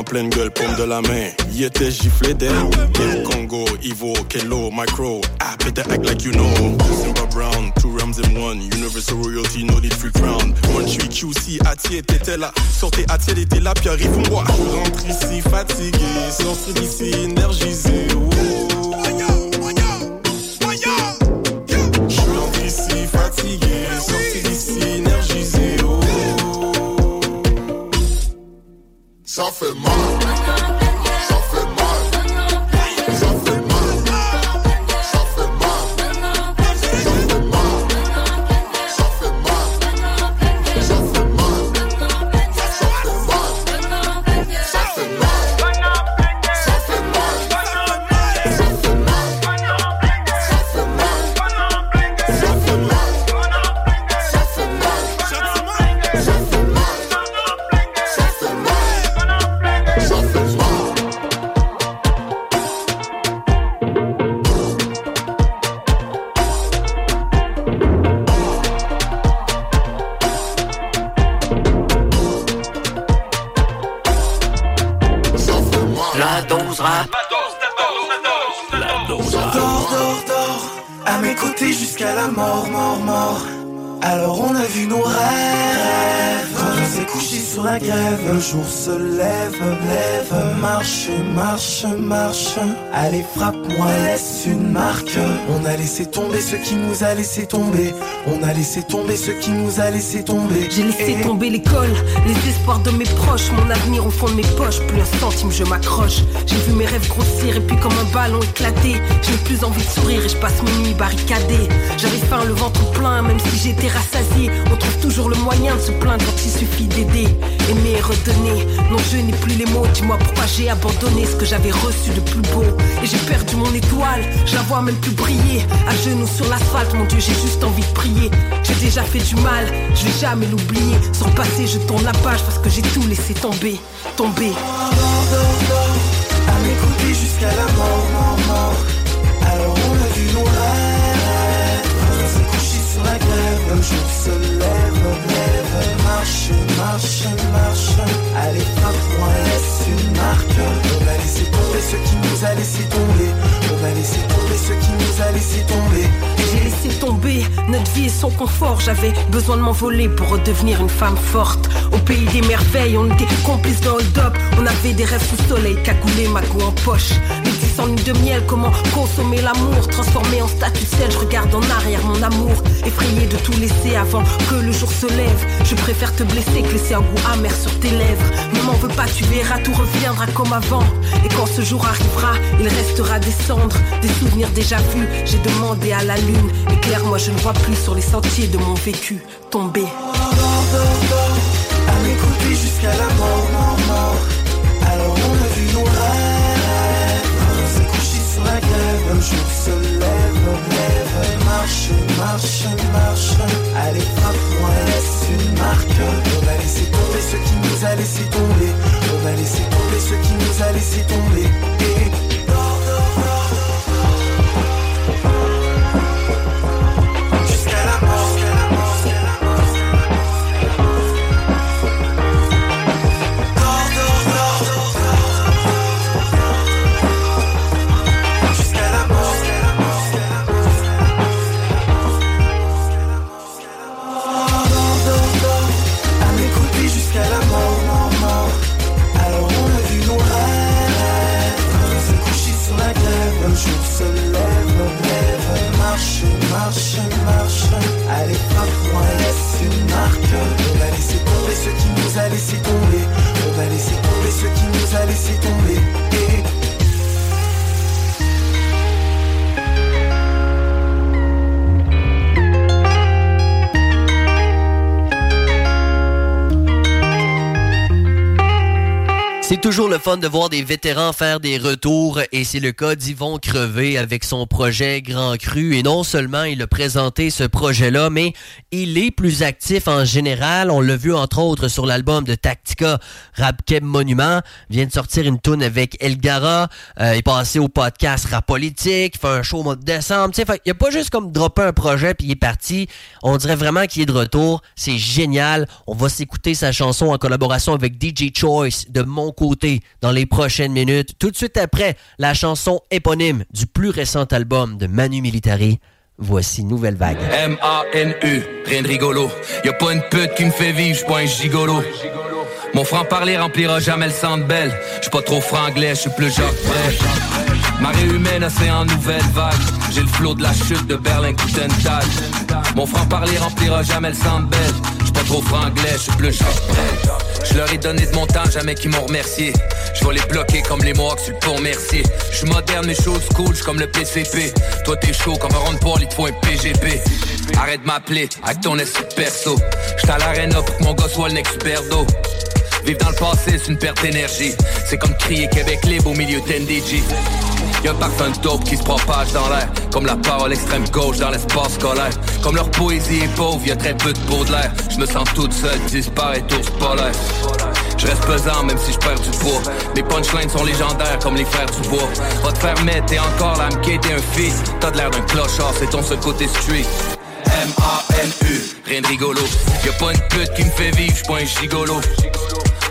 Pleine gueule, paume de la main. Y était giflé d'air. Congo, Ivo, Kelo, Micro. Ah, better act like you know. Simba Brown, two rams in one. Universal royalty, no need free crown. Moi, je suis QC, Atier, t'étais là. Sortez Atier, elle était là, puis arrive-moi. Je rentre ici fatigué, sortir d'ici énergisé. Oh. Fait mal. Allez, frappe-moi, laisse une marque. On a laissé tomber ce qui nous a laissé tomber. On a laissé tomber ce qui nous a laissé tomber. J'ai laissé Et- tomber l'école, les espoirs de mes proches, mon avenir au fond de mes poches, plus un centime je m'accroche. J'ai vu mes rêves grossir et puis comme un ballon éclater, je n'ai plus envie de sourire et je passe mes nuits barricadées. J'avais faim, le ventre plein, même si j'étais rassasié, on trouve toujours le moyen de se plaindre quand il suffit d'aider. Aimer et redonner, non je n'ai plus les mots, dis-moi pourquoi j'ai abandonné ce que j'avais reçu de plus beau. Et j'ai perdu mon étoile, je la vois même plus briller, à genoux sur l'asphalte, mon Dieu j'ai juste envie de prier. J'ai déjà fait du mal, je vais jamais l'oublier. Sans passé, je tourne la page parce que j'ai tout laissé tomber, tomber. Dors, dors. À côtés jusqu'à la mort. Alors on a vu nos rêves. On s'est couché sur la grève, le jour lève. Marche, marche. Allez, frappe-moi, laisse une marque. On a laissé tomber ce qui nous a laissé tomber. On a laissé tomber ce qui nous a laissé tomber. J'ai laissé tomber notre vie et son confort. J'avais besoin de m'envoler pour redevenir une femme forte. Au pays des merveilles, on était complices de hold-up. On avait des rêves sous soleil, cagoulés, magot en poche. 10 nuits de miel, comment consommer l'amour? Transformé en statue de je regarde en arrière mon amour. Effrayé de tout laisser avant que le jour se lève. Je préfère te blesser que laisser un goût amer sur tes lèvres. Ne m'en veux pas, tu verras, tout reviendra comme avant. Et quand ce jour arrivera, il restera des cendres, des souvenirs déjà vus. J'ai demandé à la lune, éclaire-moi, je ne vois plus sur les sentiers de mon vécu tomber. Jusqu'à la. Le jour se lève, lève. Marche, marche, marche. Allez, frappe-moi, laisse une marque. On a laissé tomber ce qui nous a laissé tomber. On a laissé tomber ce qui nous a laissé tomber. Et toujours le fun de voir des vétérans faire des retours et c'est le cas d'Yvon Crevé avec son projet Grand Cru. Et non seulement il a présenté ce projet-là, mais il est plus actif en général. On l'a vu entre autres sur l'album de Tactica, Rap Keb Monument. Il vient de sortir une tune avec Elgara. Euh, il est passé au podcast Rap Politique. Il fait un show au mois de décembre. Tu sais, fait, il a pas juste comme droppé un projet puis il est parti. On dirait vraiment qu'il est de retour. C'est génial. On va s'écouter sa chanson en collaboration avec DJ Choice de Mon dans les prochaines minutes. Tout de suite après la chanson éponyme du plus récent album de Manu Militari. Voici Nouvelle Vague. M-A-N-U, rien de rigolo. Y a pas une pute qui me fait vivre, j'suis pas un gigolo. Mon franc-parler remplira jamais le centre belle. J'suis pas trop franglais, j'suis plus Jacques Brel. Marée humaine, océan nouvelle vague. J'ai le flot de la chute de Berlin Coutental. Mon franc-parler remplira jamais le belle. J'suis pas trop franglais, j'suis plus Brel. Je leur ai donné de mon temps, jamais qu'ils m'ont remercié. Je vais les bloquer comme les Mohawks sur le pont Mercier. Je moderne mais chaud school, j'suis comme le PCP. Toi t'es chaud comme un rond de poil, il te faut un PGP. Arrête de m'appeler avec ton esprit perso. J'suis à l'arena pour que mon gosse soit le next Berdo. Vivre dans le passé, c'est une perte d'énergie. C'est comme crier Québec libre au milieu d'NDG. Y'a un parfum de dope qui se propage dans l'air. Comme la parole extrême gauche dans l'espace scolaire. Comme leur poésie est pauvre, y'a très peu de peau de l'air Je me sens toute seule, disparaît ours polaire. Je reste pesant même si je perds du poids. Mes punchlines sont légendaires comme les frères du bois. Va te faire mettre, t'es encore là, me t'es un fils. T'as de l'air d'un clochard, c'est ton seul côté street. M-A-N-U, rien de rigolo. Y'a pas une pute qui me fait vivre, j'suis pas un gigolo.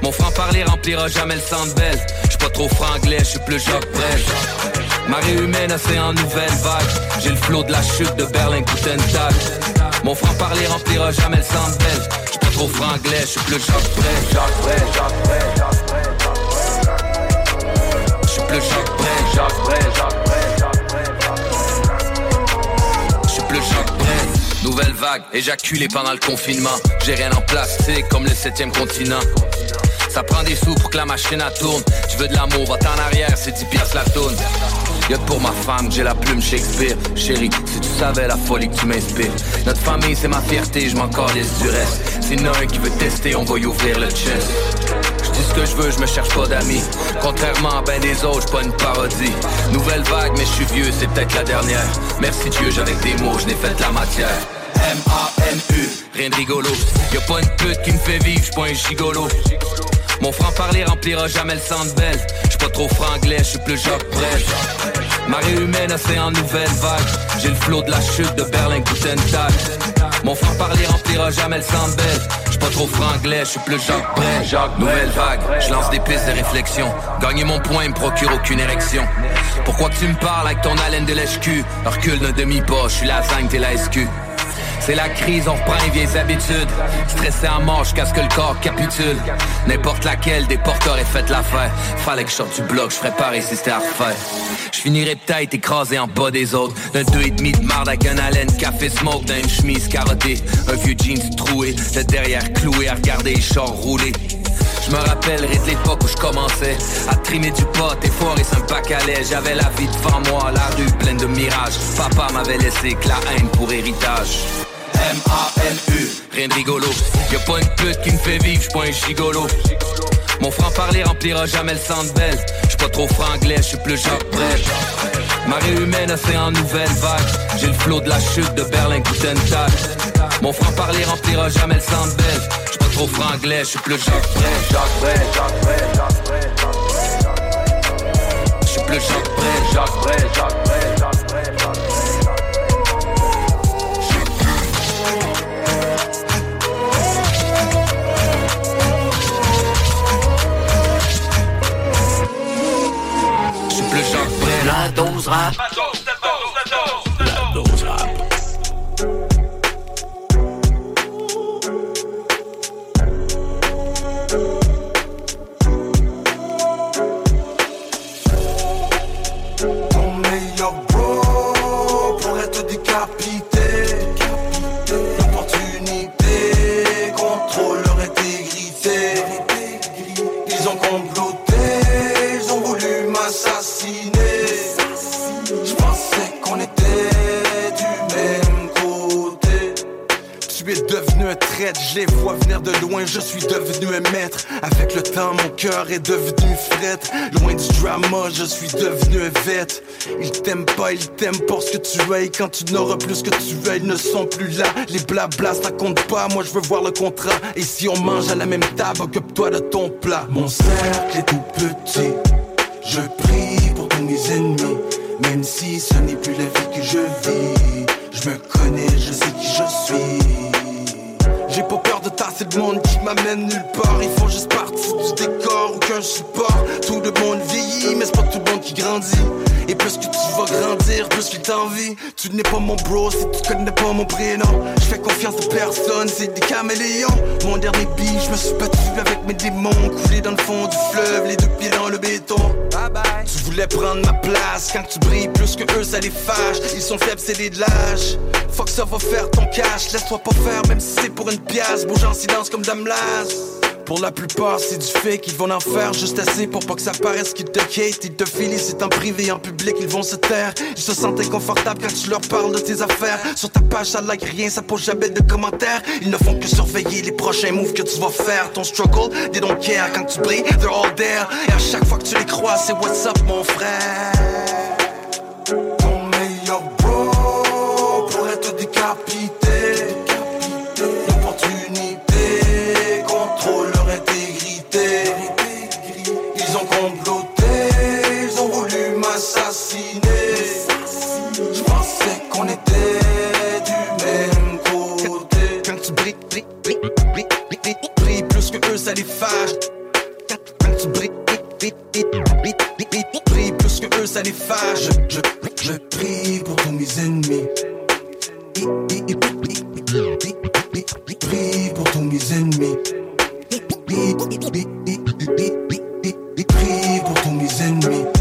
Mon franc-parler remplira jamais le centre belle. J'suis pas trop franglais, j'suis plus Jacques Brel. Marée humaine, océan nouvelle vague. J'ai le flot de la chute de Berlin Coutental. Mon franc-parler remplira jamais le centre. J'suis pas trop franglais, j'suis plus Jacques Brel. Jacques Brel, Jacques Brel, Jacques Brel, Jacques Brel. J'suis plus Jacques Brel, Jacques Brel, Jacques Brel, Jacques Brel. J'suis plus Jacques Brel. Nouvelle vague, éjaculée pendant le confinement. J'ai rien en plastique comme le septième continent. Ça prend des sous pour que la machine à tourne. Tu veux de l'amour, va en arrière, c'est 10 piastres la tourne. Y'a que pour ma femme, j'ai la plume Shakespeare. Chérie, si tu savais la folie que tu m'inspires. Notre famille, c'est ma fierté, je m'en calisse du reste. S'il y en a un qui veut tester, on va y ouvrir le chest. Je ce que je veux, je me cherche pas d'amis. Contrairement à ben des autres, j'suis pas une parodie. Nouvelle vague, mais je suis vieux, c'est peut-être la dernière. Merci Dieu, j'avec des mots, je n'ai fait de la matière. M-A-N-U, rien de rigolo. Y'a pas une pute qui me fait vivre, j'suis pas un gigolo. Mon franc-parler remplira jamais le belle. J'suis pas trop franglais, j'suis plus Jacques. Marée humaine, océan nouvelle vague. J'ai le flot de la chute de Berlin Coutental. Mon franc-parler remplira jamais le belle. J'suis pas trop franglais, j'suis plus Jacques Brel. Nouvelle vague, je lance des pistes de réflexion. Gagner mon point me procure aucune érection. Pourquoi que tu me parles avec ton haleine de lèche-cul? Recule d'un demi-pas, j'suis la zingue, t'es la SQ. C'est la crise, on reprend les vieilles habitudes. Stressé en mort jusqu'à ce que le corps capitule. N'importe laquelle des porteurs ait fait l'affaire. Fallait que je sorte du bloc, je ferais pareil si c'était à refaire. Je finirais peut-être écrasé en bas des autres. D'un deux et demi de marde avec un haleine, café smoke, dans une chemise carottée. Un vieux jeans troué, le derrière cloué à regarder les chars rouler. Je me rappellerai de l'époque où je commençais à trimer du pot et foirer un bac à lait. J'avais la vie devant moi, la rue pleine de mirages. Papa m'avait laissé que la haine pour héritage. M-A-N-U, rien de rigolo. Y'a pas une pute qui me fait vivre, j'suis pas un gigolo. Mon franc-parler remplira jamais le centre belle. J'suis pas trop franglais, j'suis plus Jacques Brel. Marée humaine, océan nouvelle vague. J'ai le flot de la chute de Berlin Coutental. Mon franc-parler remplira jamais le centre belle. J'suis pas trop franglais, j'suis plus Jacques Brel. Jacques Brel, Jacques Jacques Brel, Jacques Brel. J'suis plus Jacques Brel, Jacques Brel, Jacques Brel, La de loin, je suis devenu un maître. Avec le temps, mon cœur est devenu fret. Loin du drama, je suis devenu un vet. Ils t'aiment pas, ils t'aiment pour ce que tu es. Quand tu n'auras plus ce que tu veux, ils ne sont plus là. Les blablas, ça compte pas, moi je veux voir le contrat. Et si on mange à la même table, occupe-toi de ton plat. Mon cercle est tout petit, je prie pour tous mes ennemis. Même si ce n'est plus la vie que je vis, je me connais, je sais qui je suis. J'ai pas peur de tasser le monde qui m'amène nulle part. Ils font juste partie du décor. Aucun un support. Tout le monde vieillit, mais c'est pas tout le monde qui grandit. Et plus que tu vas grandir, plus qu'il t'envie. Tu n'es pas mon bro si tu connais pas mon prénom. Je fais confiance à personne, c'est des caméléons. Mon dernier beat, je me suis battu avec mes démons. Coulé dans le fond du fleuve, les deux pieds dans le béton. Bye bye. Tu voulais prendre ma place quand tu brilles plus que eux, ça les fâche. Ils sont faibles, c'est des lâches. Fuck ça va faire ton cash, laisse-toi pas faire, même si c'est pour une pièce. Bouge en silence comme Dame Las. Pour la plupart, c'est du fake, ils vont en faire juste assez pour pas que ça paraisse qu'ils te hate. Ils te félicitent en privé, en public, ils vont se taire. Ils se sentent inconfortables quand tu leur parles de tes affaires. Sur ta page, ça like rien, ça pose jamais de commentaires. Ils ne font que surveiller les prochains moves que tu vas faire. Ton struggle, they don't care. Quand tu brilles, they're all there. Et à chaque fois que tu les crois, c'est what's up, mon frère. Ton meilleur bro pourrait te décapiter. Ça les fâche. Quand tu brilles, plus que eux, ça les fâche. Je, je, je prie pour tous mes ennemis. Prie pour tous mes ennemis. Prie pour tous mes ennemis.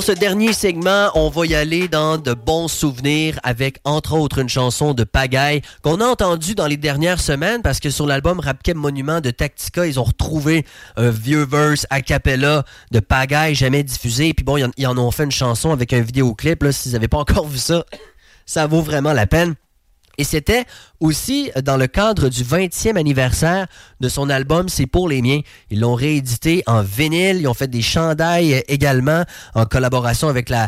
Pour ce dernier segment, on va y aller dans de bons souvenirs avec entre autres une chanson de Pagaille qu'on a entendue dans les dernières semaines parce que sur l'album Rapkem Monument de Tactica, ils ont retrouvé un vieux verse a cappella de Pagaille jamais diffusé. Et puis bon, ils en, ont fait une chanson avec un vidéoclip. Là, si vous n'avez pas encore vu ça, ça vaut vraiment la peine. Et c'était aussi dans le cadre du 20e anniversaire de son album C'est pour les miens. Ils l'ont réédité en vinyle. Ils ont fait des chandails également en collaboration avec euh,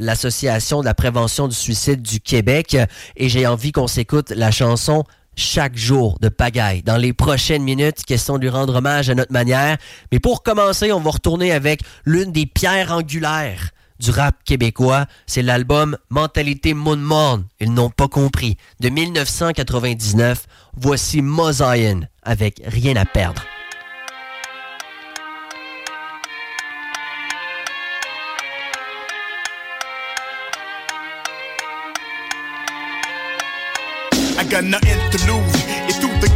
l'Association de la prévention du suicide du Québec. Et j'ai envie qu'on s'écoute la chanson chaque jour de pagaille. Dans les prochaines minutes, question de lui rendre hommage à notre manière. Mais pour commencer, on va retourner avec l'une des pierres angulaires du rap québécois. C'est l'album Mentalité Moon. Ils n'ont pas compris. De 1999, voici Mosaïen avec Rien à perdre.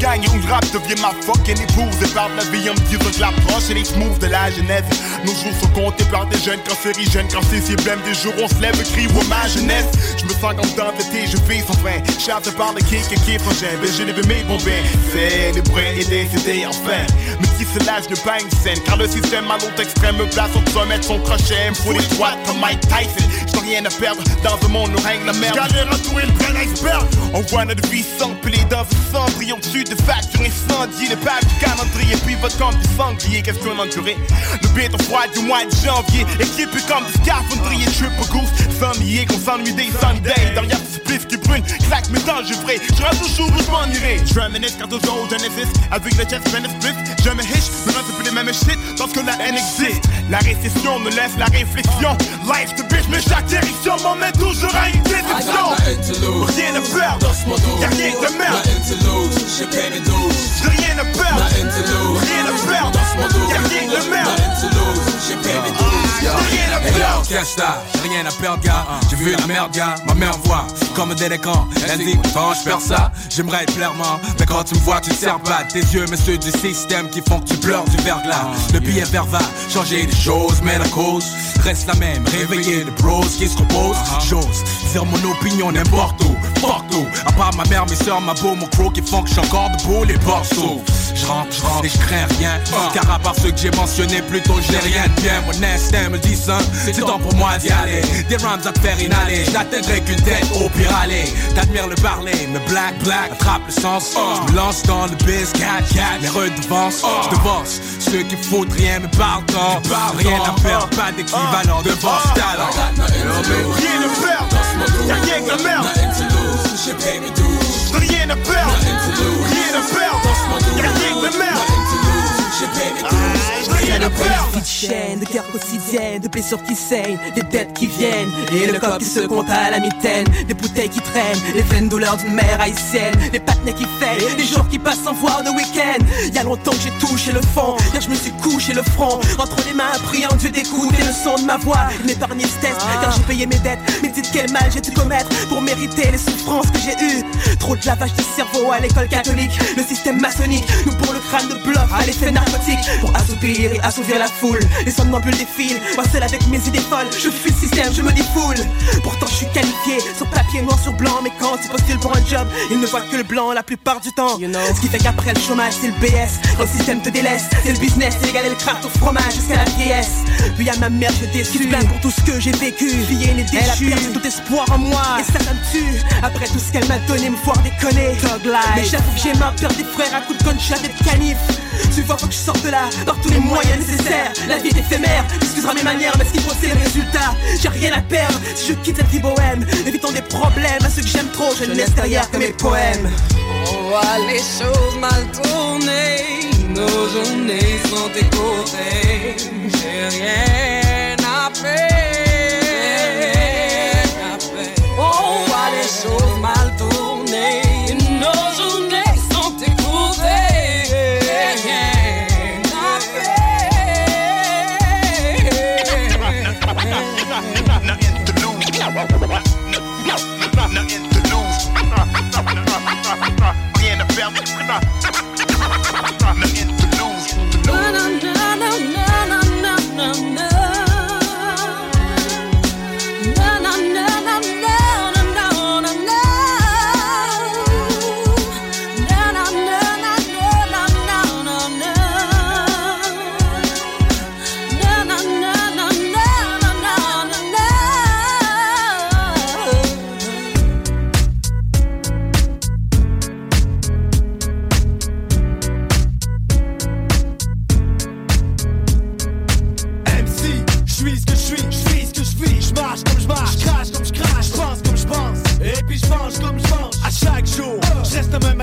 Gang le rap devient ma fucking épouse. Et par la vie, on me dit que la proche et les smooths de la Genève. Nos jours sont comptés par des jeunes cancérigènes. C'est si blême, des jours on se lève, crie ou ma jeunesse. Je me sens comme dans l'été, je vis sans frein. Chasse par le kick et qui frangin. Ben, je n'ai mes bons bains. Célébrer et décider enfin. Mais se lâche ne pas une scène. Car le système à l'autre extrême me place au sommet de son crochet. Me fout les droites comme Mike Tyson. J'ai rien à perdre dans un monde où règne la merde. Galère à tout et le plein iceberg. On voit notre vie s'empiler dans un cendrillon dessus de factures incendiées. Les pages du calendrier, puis votre compte du sanglier. Qu'est-ce qu'on a enduré? Le béton froid du mois de janvier. Équipé comme des scaphandriers, triple goose. Sans nier qu'on s'ennuie des Sundays. Derrière ce spliff qui brûle, claque mes dents, je ferai. Je reste toujours où je m'en irai. Reminisce quand aux autres Genesis. Avec le chest plein de spliff. Je me hiche, mais non, c'est plus les mêmes shit. Parce que la haine existe. La récession me laisse la réflexion. Life to bitch, mais chaque direction m'emmène toujours à une déception. Rien à perdre. Y'a rien de merde. J'ai rien à perdre. Rien à perdre. Y'a rien de merde. J'ai rien à Hey yo, perdre. qu'est-ce que t'as J'ai rien à perdre, gars. J'ai vu la merde, gars. Ma mère voit comme un délinquant. Elle dit, quand je perds ça, j'aimerais être clairement. Mais quand tu me vois, tu te sers pas de tes yeux, mais ceux du système qui font que tu pleures du verglas. Le billet vert va changer des choses, mais la cause reste la même. Réveiller les bros qui se reposent. J'ose dire mon opinion n'importe où, fuck tout. À part ma mère, mes soeurs, ma beau, mon croc qui font que je suis encore debout, les s'ouvrent. Je rentre, je rentre et je crains rien. Car à part ceux que j'ai mentionnés plus tôt, j'ai rien de bien. Mon instinct me dit ça, c'est temps pour moi d'y aller. Des rhymes à te faire inhaler, je n'atteindrai qu'une tête au pire aller. T'admires le parler, mais black, black, attrape le sens. Je me lance dans le biz, cat, cat, les redevances. Je devance ceux qui foutent rien, mais tort. Rien à perdre, pas d'équivalent de boss talent. Rien à perdre. Y'a rien que la merde. Rien rien à perdre. Rien à perdre. Y'a rien de merde. Rien à perdre. Vie de chaîne, de guerre quotidienne, de blessures qui saignent, des dettes qui viennent, et le corps qui se compte à la mitaine, des bouteilles qui traînent, les vaines douleurs d'une mère haïtienne, les patinets qui feignent, les jours qui passent sans voir de week-end. Y a longtemps que j'ai touché le fond, car je me suis couché le front, entre les mains, priant Dieu d'écouter le son de ma voix, et m'épargner ce test, car j'ai payé mes dettes, mais dites quel mal j'ai dû commettre pour mériter les souffrances que j'ai eues. Trop de lavage de cerveau à l'école catholique, le système maçonnique, nous pour le crâne de bluff à l'effet narcotique, pour assoupir et assouvir la foule, les somnambules défilent, moi seul avec mes idées folles, je fuis le système, je me défoule. Pourtant je suis qualifié, sur papier noir sur blanc, mais quand c'est possible pour un job, ils ne voient que le blanc la plupart du temps. Ce qui fait qu'après le chômage, c'est le BS, quand le système te délaisse, c'est le business, c'est l'égal et le craft au fromage jusqu'à la vieillesse. Puis à ma mère, je déçu, qui pour tout ce que j'ai vécu, vie et déchue, elle a perdu tout espoir en moi, et ça, ça me tue. Après tout ce qu'elle m'a donné, me voir déconner. Mais j'avoue que j'ai marre de perdre des frères à coups de gunshot et de canif. Tu vois, faut que je sorte de là par tous les moyens nécessaires. La vie est éphémère, excusera mes manières, mais ce qu'il faut, c'est le résultat. J'ai rien à perdre si je quitte cette vie bohème. Évitons des problèmes à ceux que j'aime trop, je ne laisse derrière que mes poèmes. On voit les choses mal tourner, nos journées sont écoutées. J'ai rien à faire. Nothing to lose. Rien à perdre. Nothing to lose. MC,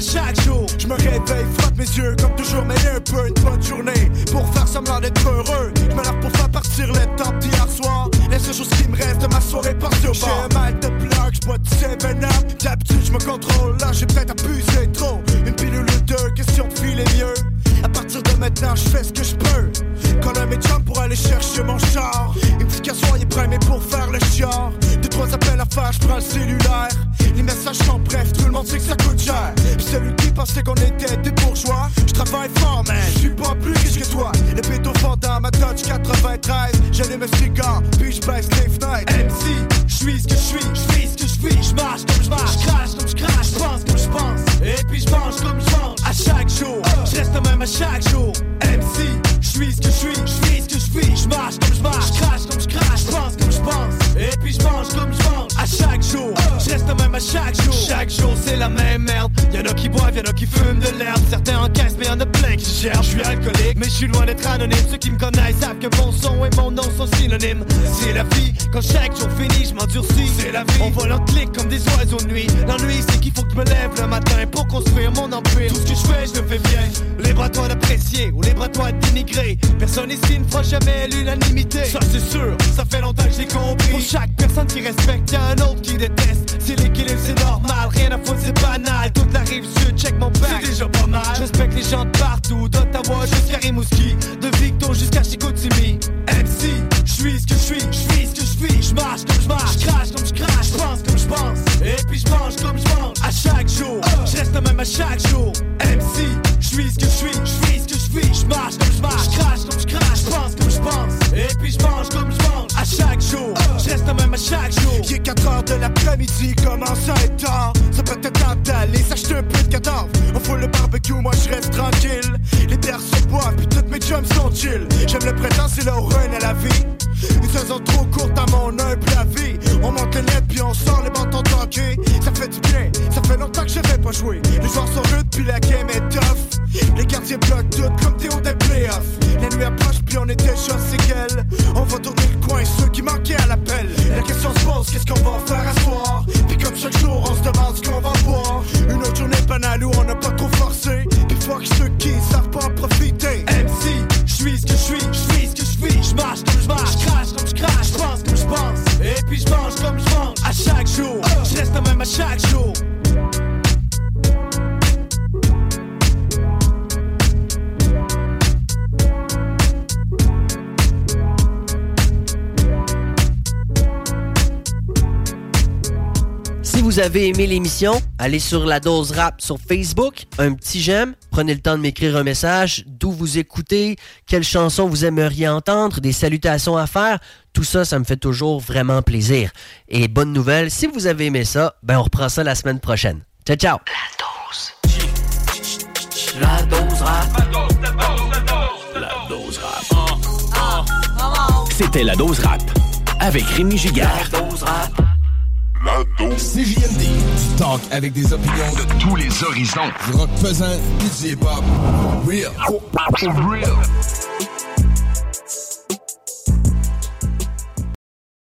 chaque jour. Je me réveille, frotte mes yeux comme toujours, mais un peu une bonne journée pour faire semblant d'être heureux. Je me lève pour faire partir le temps d'hier soir. Les seules choses qui me restent de ma soirée au bar. J'ai mal de plug, je bois du 7-up. D'habitude, je me contrôle, là j'ai peut-être abusé trop. Une pilule ou deux, question de filer mieux. À partir de maintenant, je fais ce que je peux. Quand un médium pour aller chercher mon char. Une petite cassoir est primée pour faire faire, je prends le cellulaire. Les messages sont brefs, tout le monde sait que ça coûte cher. Puis celui qui pensait qu'on était des bourgeois. Je travaille fort, man. Je suis pas plus riche que toi. Les font dans ma Dodge 93. J'allume un cigare, puis je baisse les fenêtres. MC, je suis ce que je suis, je vis ce que je vis, je marche comme je marche, je crache comme je crache, je pense comme je pense, et puis je mange comme je mange. À chaque jour, je reste même à chaque jour. Chaque jour. Chaque jour, c'est la même merde. Y'en a qui boivent, y'en a qui fument de l'herbe. Certains encaissent, mais y'en a plein qui cherchent. Je suis alcoolique, mais je suis loin d'être anonyme. Ceux qui me connaissent savent que mon son et mon nom sont synonymes. C'est la vie, quand chaque jour finit, je m'endurcis. C'est la vie, on vole en clic comme des oiseaux de nuit. L'ennui, c'est qu'il faut que je me lève le matin pour construire mon empire. Tout ce que je fais, je le fais bien. Libre à toi d'apprécier ou libre à toi dénigrer. Personne ici ne fera jamais l'unanimité. Ça, c'est sûr, ça fait longtemps que j'ai compris. Pour chaque personne qui respecte, y'a un autre qui déteste. C'est l'équilibre, c'est normal. Rien à foutre, c'est banal. Toute la rive sud, check mon back. C'est déjà pas mal. Je respecte les gens de partout, d'Ottawa jusqu'à Rimouski. De Victo jusqu'à Chicoutimi. MC, je suis ce que je suis, je vis ce que je vis. Je marche comme je marche, je crache comme je crache, je pense comme je pense. Et puis je mange comme je mange. À chaque jour, je reste le même à chaque jour. MC, je suis ce que je suis, l'après-midi, commence à être. Ça peut être temps d'aller s'acheter un peu de cadavre. On fout le barbecue, moi je reste tranquille. Les bières se boivent, puis toutes mes chums sont chill. J'aime le printemps, c'est le run à la vie. Une saison trop courte à mon humble avis. On monte les lettres, puis on sort les bâtons tankés. Ça fait du bien, ça fait longtemps que j'avais pas joué. Les joueurs sont rudes, puis la game est tough. Les quartiers bloquent tout comme Théo des playoffs. La nuit approche, puis on est déjà c'est qu'elle. On va tourner le rejoins ceux qui manquaient à l'appel. Se pose, qu'est-ce qu'on va faire à soir? Puis comme chaque jour, on se demande ce qu'on va boire. Une autre journée banale où on n'a pas trop forcé. Avez aimé l'émission, allez sur la dose rap sur Facebook, un petit j'aime, prenez le temps de m'écrire un message, d'où vous écoutez, quelle chanson vous aimeriez entendre, des salutations à faire, tout ça, ça me fait toujours vraiment plaisir. Et bonne nouvelle, si vous avez aimé ça, ben on reprend ça la semaine prochaine. Ciao ciao. La dose rap. La dose rap. C'était la dose rap avec Rémi Giguère. La dose rap. La dose. CJMD, du talk avec des opinions de tous les horizons. Du rock pesant, du hip-hop. Real. For real.